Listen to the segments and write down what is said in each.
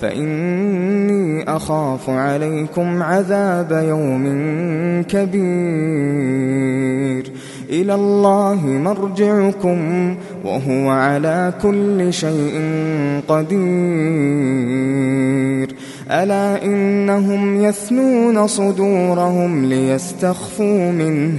فإني أخاف عليكم عذاب يوم كبير. إلى الله مرجعكم وهو على كل شيء قدير. ألا إنهم يثنون صدورهم ليستخفوا منه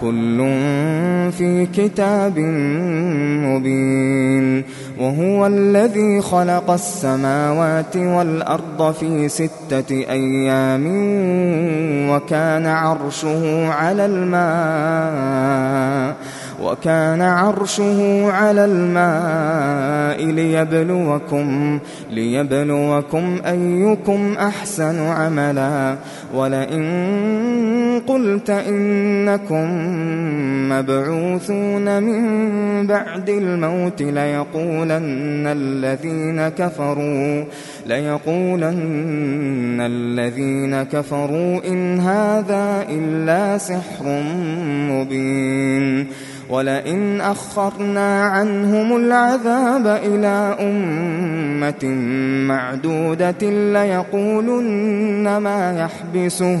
كل في كتاب مبين وهو الذي خلق السماوات والأرض في ستة أيام وكان عرشه على الماء وكان عرشه على الماء ليبلوكم ليبلوكم أيكم أحسن عملا ولئن قلت إنكم مبعوثون من بعد الموت ليقولن الذين كفروا ليقولن الذين كفروا إن هذا إلا سحر مبين ولئن أخرنا عنهم العذاب إلى أمة معدودة ليقولن ما يحبسه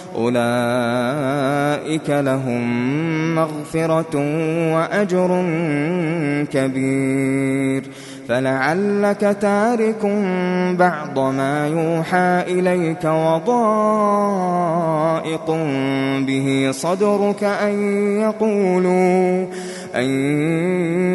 أولئك لهم مغفرة وأجر كبير. فلعلك تارك بعض ما يوحى إليك وضائق به صدرك أن يقولوا أن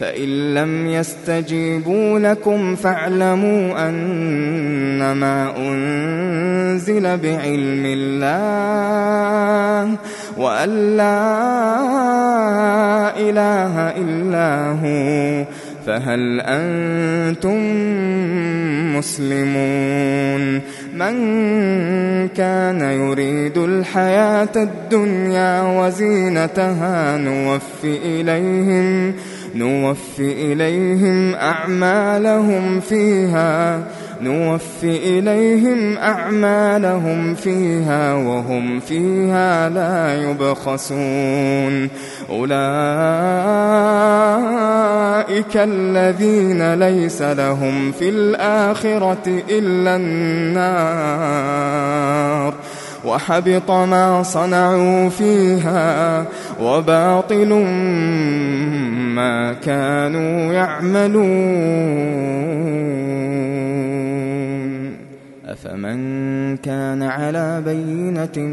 فإن لم يستجيبوا لكم فاعلموا أنما أنزل بعلم الله وأن لا إله إلا هو فهل أنتم مسلمون من كان يريد الحياة الدنيا وزينتها نوف إليهم نوف إليهم أعمالهم فيها نوف إليهم أعمالهم فيها وهم فيها لا يبخسون. أولئك الذين ليس لهم في الآخرة إلا النار. وحبط ما صنعوا فيها وباطل ما كانوا يعملون. أفمن كان على بينة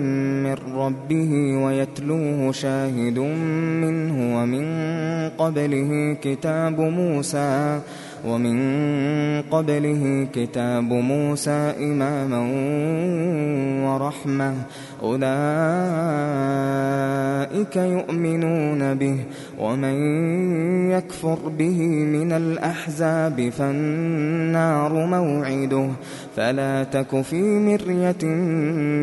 من ربه ويتلوه شاهد منه ومن قبله كتاب موسى ومن قبله كتاب موسى إماما ورحمة أولئك يؤمنون به ومن يكفر به من الأحزاب فالنار موعده فلا تك في مرية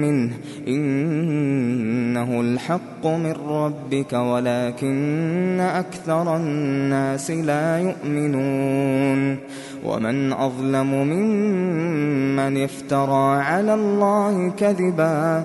منه إنه الحق من ربك ولكن أكثر الناس لا يؤمنون ومن أظلم ممن افترى على الله كذبا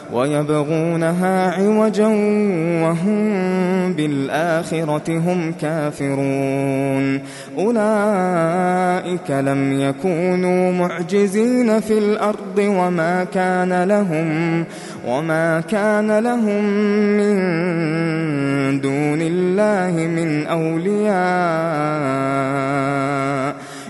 ويبغونها عوجا وهم بالآخرة هم كافرون. أولئك لم يكونوا معجزين في الأرض وما كان لهم وما كان لهم من دون الله من أولياء.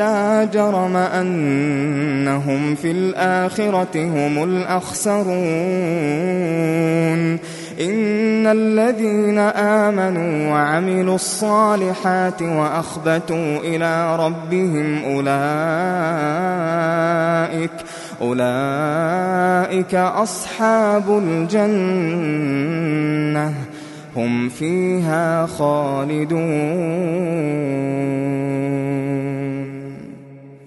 لا جرم أنهم في الآخرة هم الأخسرون. إن الذين آمنوا وعملوا الصالحات وأخبتوا إلى ربهم أولئك أولئك أصحاب الجنة هم فيها خالدون.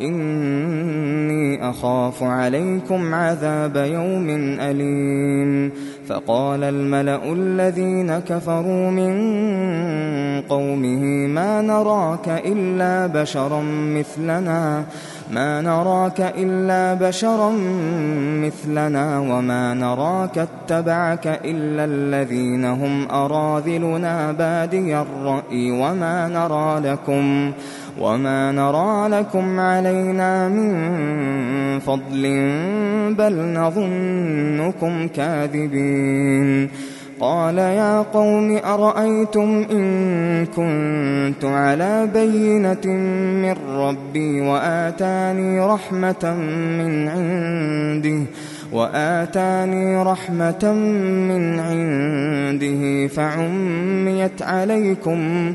إني أخاف عليكم عذاب يوم أليم. فقال الملأ الذين كفروا من قومه ما نراك إلا بشرا مثلنا ما نراك إلا بشرا مثلنا وما نراك اتبعك إلا الذين هم أراذلنا. بادي الرأي وما نرى لكم وما نرى لكم علينا من فضل بل نظنكم كاذبين قال يا قوم أرأيتم إن كنت على بينة من ربي وآتاني رحمة من عنده وآتاني رحمة من عنده فعميت عليكم فعميت عليكم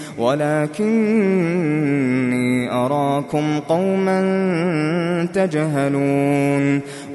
ولكني أراكم قوما تجهلون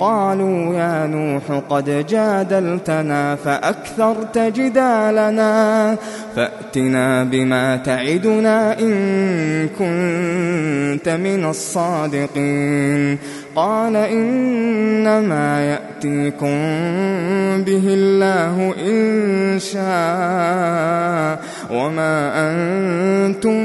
قالوا يا نوح قد جادلتنا فأكثرت جدالنا فأتنا بما تعدنا إن كنت من الصادقين قال إنما يأتيكم به الله إن شاء وما أنتم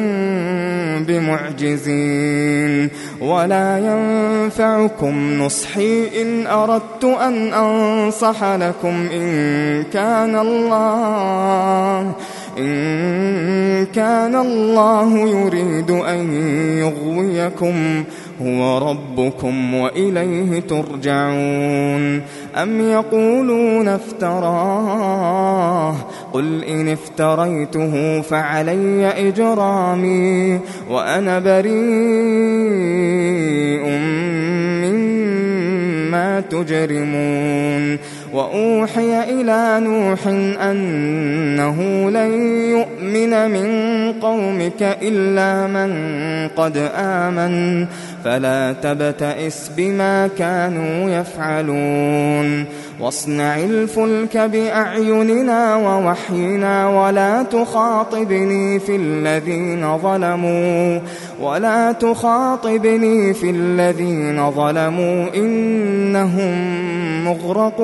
بمعجزين ولا ينفعكم نصحي إن أردت أن أنصح لكم إن كان الله إن كان الله يريد أن يغويكم هو ربكم وإليه ترجعون. أم يقولون افتراه؟ قل إن افتريته فعلي إجرامي وأنا بريء مما تجرمون. وأوحي إلى نوح أنه لن يؤمن من قومك إلا من قد آمن فلا تبتئس بما كانوا يفعلون. واصنع الفلك بأعيننا ووحينا ولا تخاطبني في الذين ظلموا ولا تخاطبني في الذين ظلموا إنهم مغرقون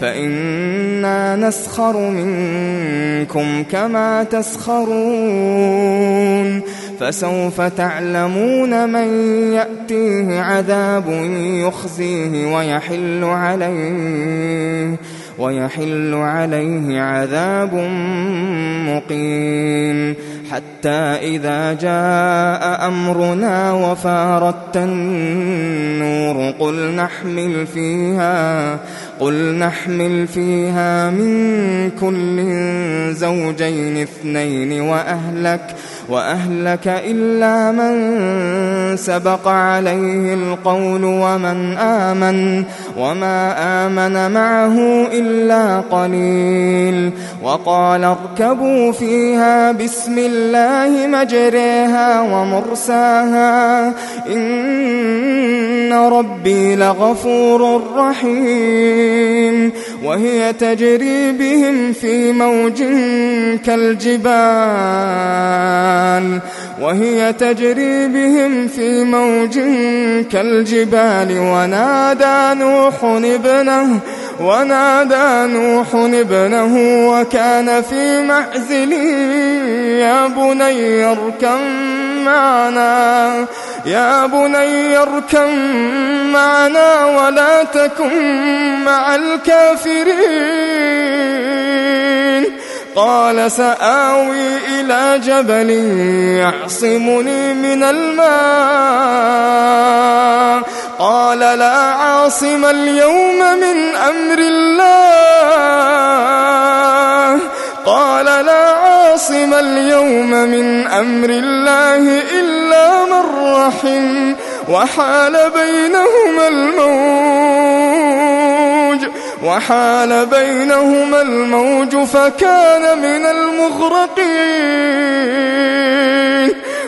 فإنا نسخر منكم كما تسخرون. فسوف تعلمون من يأتيه عذاب يخزيه ويحل عليه ويحل عليه عذاب مقيم. حتى إذا جاء أمرنا وفارت النور قل نحمل فيها قل نحمل فيها من كل زوجين اثنين وأهلك وأهلك إلا من سبق عليه القول ومن آمن وما آمن معه إلا قليل. وقال اركبوا فيها بسم الله مجريها ومرساها إن ربي لغفور رحيم وهي تجري بهم في موج كالجبال وهي تجري بهم في موج كالجبال ونادى نوح ابنه ونادى نوح ابنه وكان في معزل يا بني اركم معنا يا بني اركم معنا ولا تكن مع الكافرين. قال سآوي إلى جبل يعصمني من الماء. قال لا عاصم اليوم من أمر الله. قال لا عاصم اليوم من أمر الله إلا من رحم وحال بينهما الموج. وحال بينهما الموج فكان من المغرقين.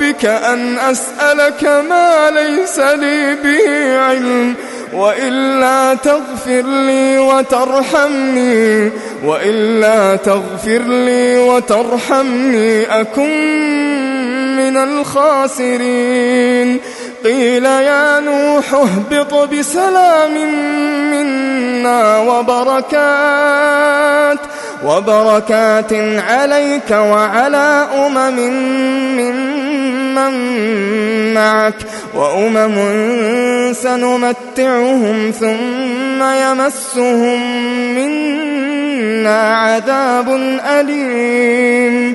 بك أن أسألك ما ليس لي به علم وإلا تغفر لي وترحمني وإلا تغفر لي وترحمني أكن من الخاسرين. قيل يا نوح اهبط بسلام منا وبركات وبركات عليك وعلى أمم ممن معك وأمم سنمتعهم ثم يمسهم منا عذاب أليم.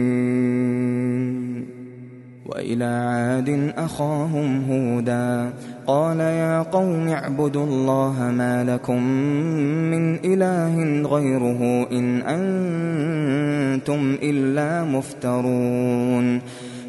وإلى عاد أخاهم هودا قال يا قوم اعبدوا الله ما لكم من إله غيره إن أنتم إلا مفترون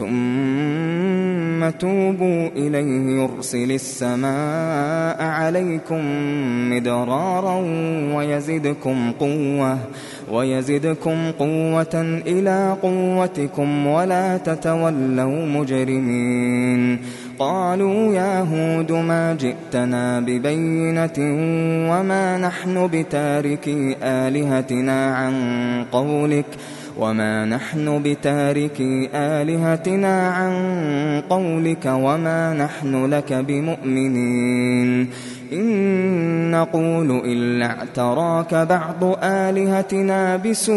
ثم توبوا إليه يرسل السماء عليكم مدرارا ويزدكم قوة ويزدكم قوة إلى قوتكم ولا تتولوا مجرمين قالوا يا هود ما جئتنا ببينة وما نحن بتاركي آلهتنا عن قولك وما نحن بتاركي آلهتنا عن قولك وما نحن لك بمؤمنين إن نقول إلا اعتراك بعض آلهتنا بسوء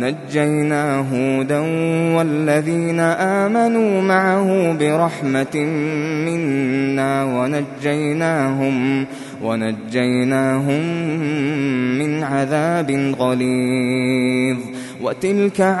نجينا هودا والذين آمنوا معه برحمة منا ونجيناهم ونجيناهم من عذاب غليظ. وتلك عاد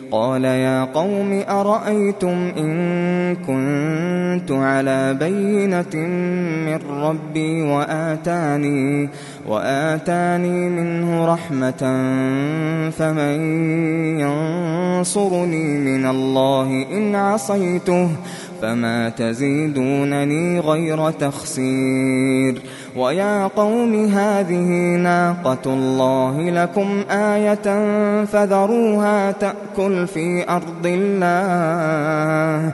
قال يا قوم أرأيتم إن كنت على بينة من ربي وآتاني وآتاني منه رحمة فمن ينصرني من الله إن عصيته فما تزيدونني غير تخسير. ويا قوم هذه ناقة الله لكم آية فذروها تأكل في أرض الله.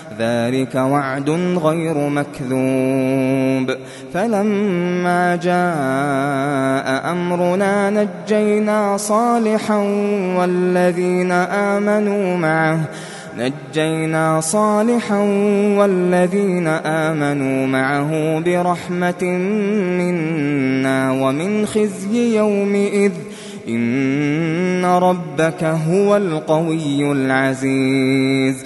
ذلك وعد غير مكذوب. فلما جاء أمرنا نجينا صالحا والذين آمنوا معه نجينا صالحا والذين آمنوا معه برحمة منا ومن خزي يومئذ. إن ربك هو القوي العزيز.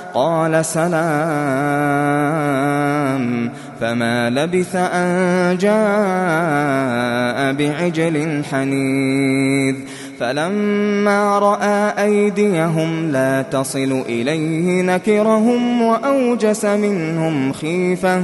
قال سلام. فما لبث أن جاء بعجل حنيذ. فلما رأى أيديهم لا تصل إليه نكرهم وأوجس منهم خيفة.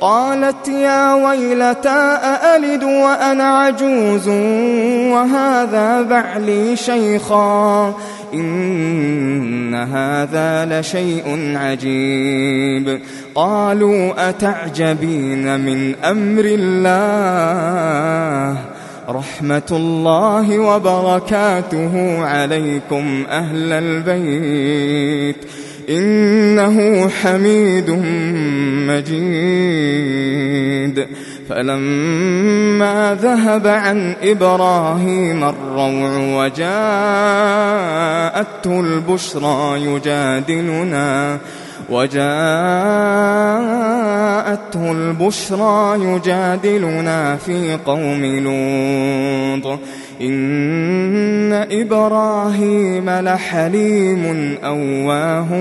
قالت يا ويلتى أألد وأنا عجوز وهذا بعلي شيخا إن هذا لشيء عجيب قالوا أتعجبين من أمر الله رحمة الله وبركاته عليكم أهل البيت إنه حميد مجيد. فلما ذهب عن إبراهيم الروع وجاءته البشرى يجادلنا وجاءته البشرى يجادلنا في قوم لوط. إن إبراهيم لحليم أواه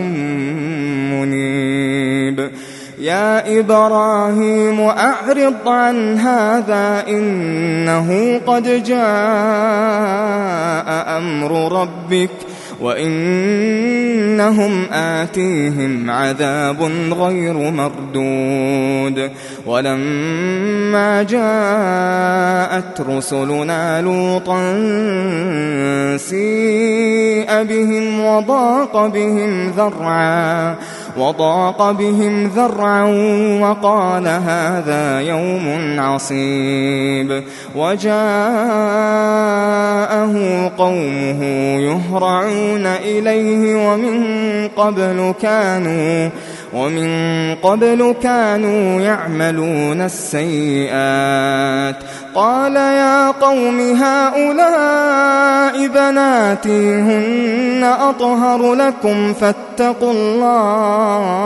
منيب. يا إبراهيم أعرض عن هذا إنه قد جاء أمر ربك وإنهم آتيهم عذاب غير مردود. ولما جاءت رسلنا لوطا سيء بهم وضاق بهم ذرعا وضاق بهم ذرعا وقال هذا يوم عصيب. وجاءه قومه يهرعون إليه ومن قبل كانوا ومن قبل كانوا يعملون السيئات. قال يا قوم هؤلاء بناتي هن أطهر لكم فاتقوا الله.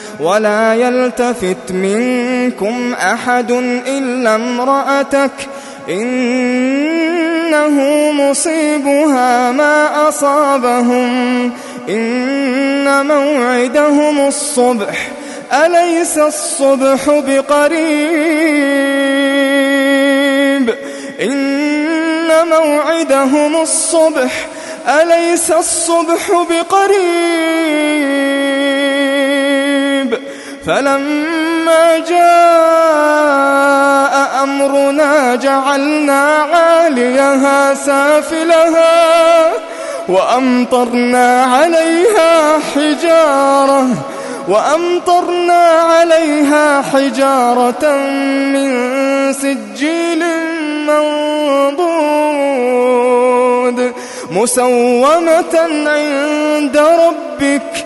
ولا يلتفت منكم أحد إلا امرأتك إنه مصيبها ما أصابهم إن موعدهم الصبح أليس الصبح بقريب إن موعدهم الصبح أليس الصبح بقريب فلما جاء أمرنا جعلنا عاليها سافلها وأمطرنا عليها حجارة وأمطرنا عليها حجارة من سجيل منضود مسومة عند ربك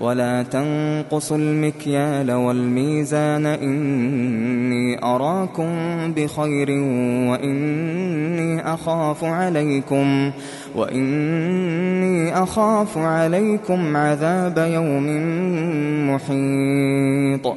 ولا تنقصوا المكيال والميزان إني أراكم بخير وإني أخاف عليكم وإني أخاف عليكم عذاب يوم محيط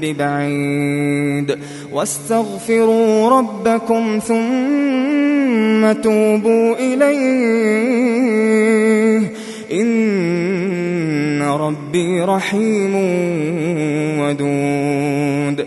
ببعيد. واستغفروا ربكم ثم توبوا إليه. إن ربي رحيم ودود.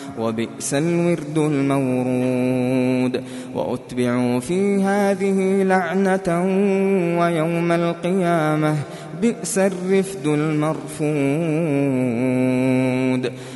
وبئس الورد المورود. وأتبعوا في هذه لعنة ويوم القيامة بئس الرفد المرفود.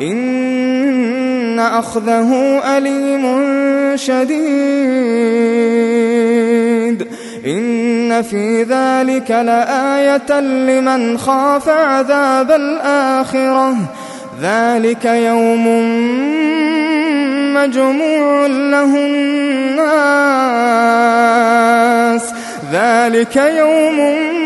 إن أخذه أليم شديد. إن في ذلك لآية لمن خاف عذاب الآخرة. ذلك يوم مجموع له الناس. ذلك يوم مجموع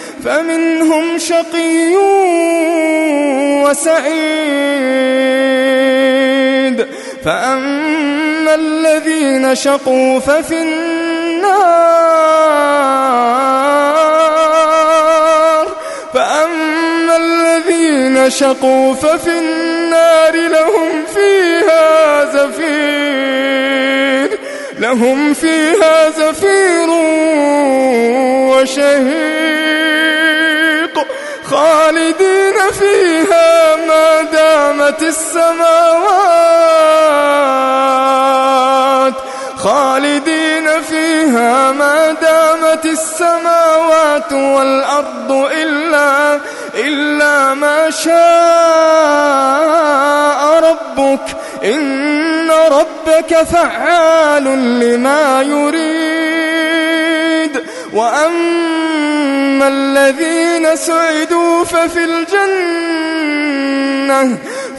فمنهم شقي وسعيد فأما الذين شقوا ففي النار فأما الذين شقوا ففي النار لهم فيها زفير لهم فيها زفير وشهيق خالدين فيها ما دامت السماوات. خالدين فيها ما دامت السماوات والأرض إلا إلا ما شاء ربك. إن ربك فعال لما يريد. وأما الذين سعدوا ففي الجنة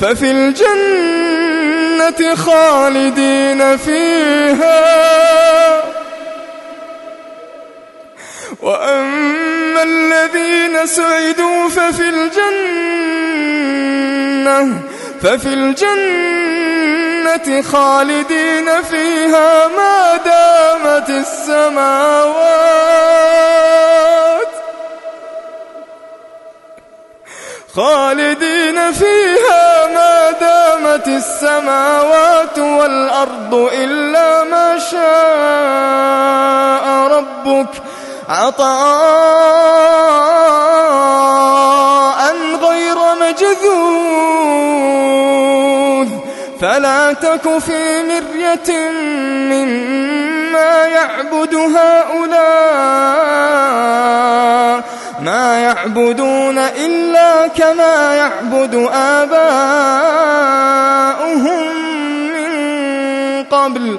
ففي الجنة خالدين فيها. وأما الذين سعدوا ففي الجنة ففي الجنة خالدين فيها ما دامت السماوات. خالدين فيها ما دامت السماوات والأرض إلا ما شاء ربك. عطاء غير مجذوذ. فلا تك في مرية مما يعبد هؤلاء ما يعبدون إلا كما يعبد آباؤهم من قبل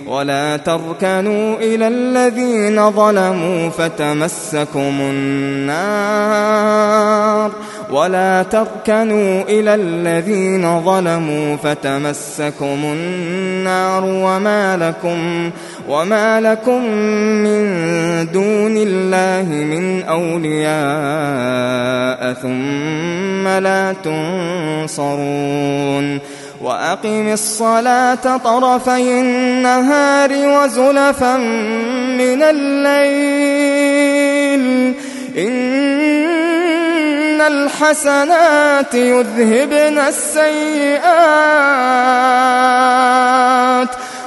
ولا تركنوا إلى الذين ظلموا فتمسكم النار ولا تركنوا إلى الذين ظلموا فتمسكم النار وما لكم وما لكم من دون الله من أولياء ثم لا تنصرون وأقم الصلاة طرفي النهار وزلفا من الليل. إن الحسنات يذهبن السيئات.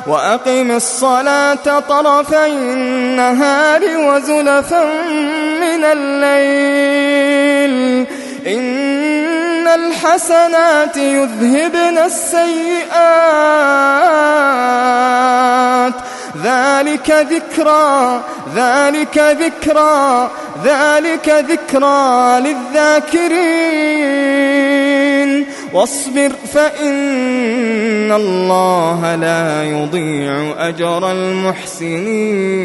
وأقم الصلاة طرفي النهار وزلفا من الليل. الحسنات يذهبن السيئات. ذلك ذكرى ذلك ذكرى ذلك ذكرى للذاكرين. واصبر فإن الله لا يضيع أجر المحسنين.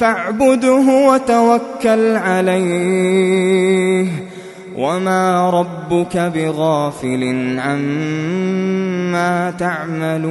فاعبده وتوكل عليه. وما ربك بغافل عما تعملون.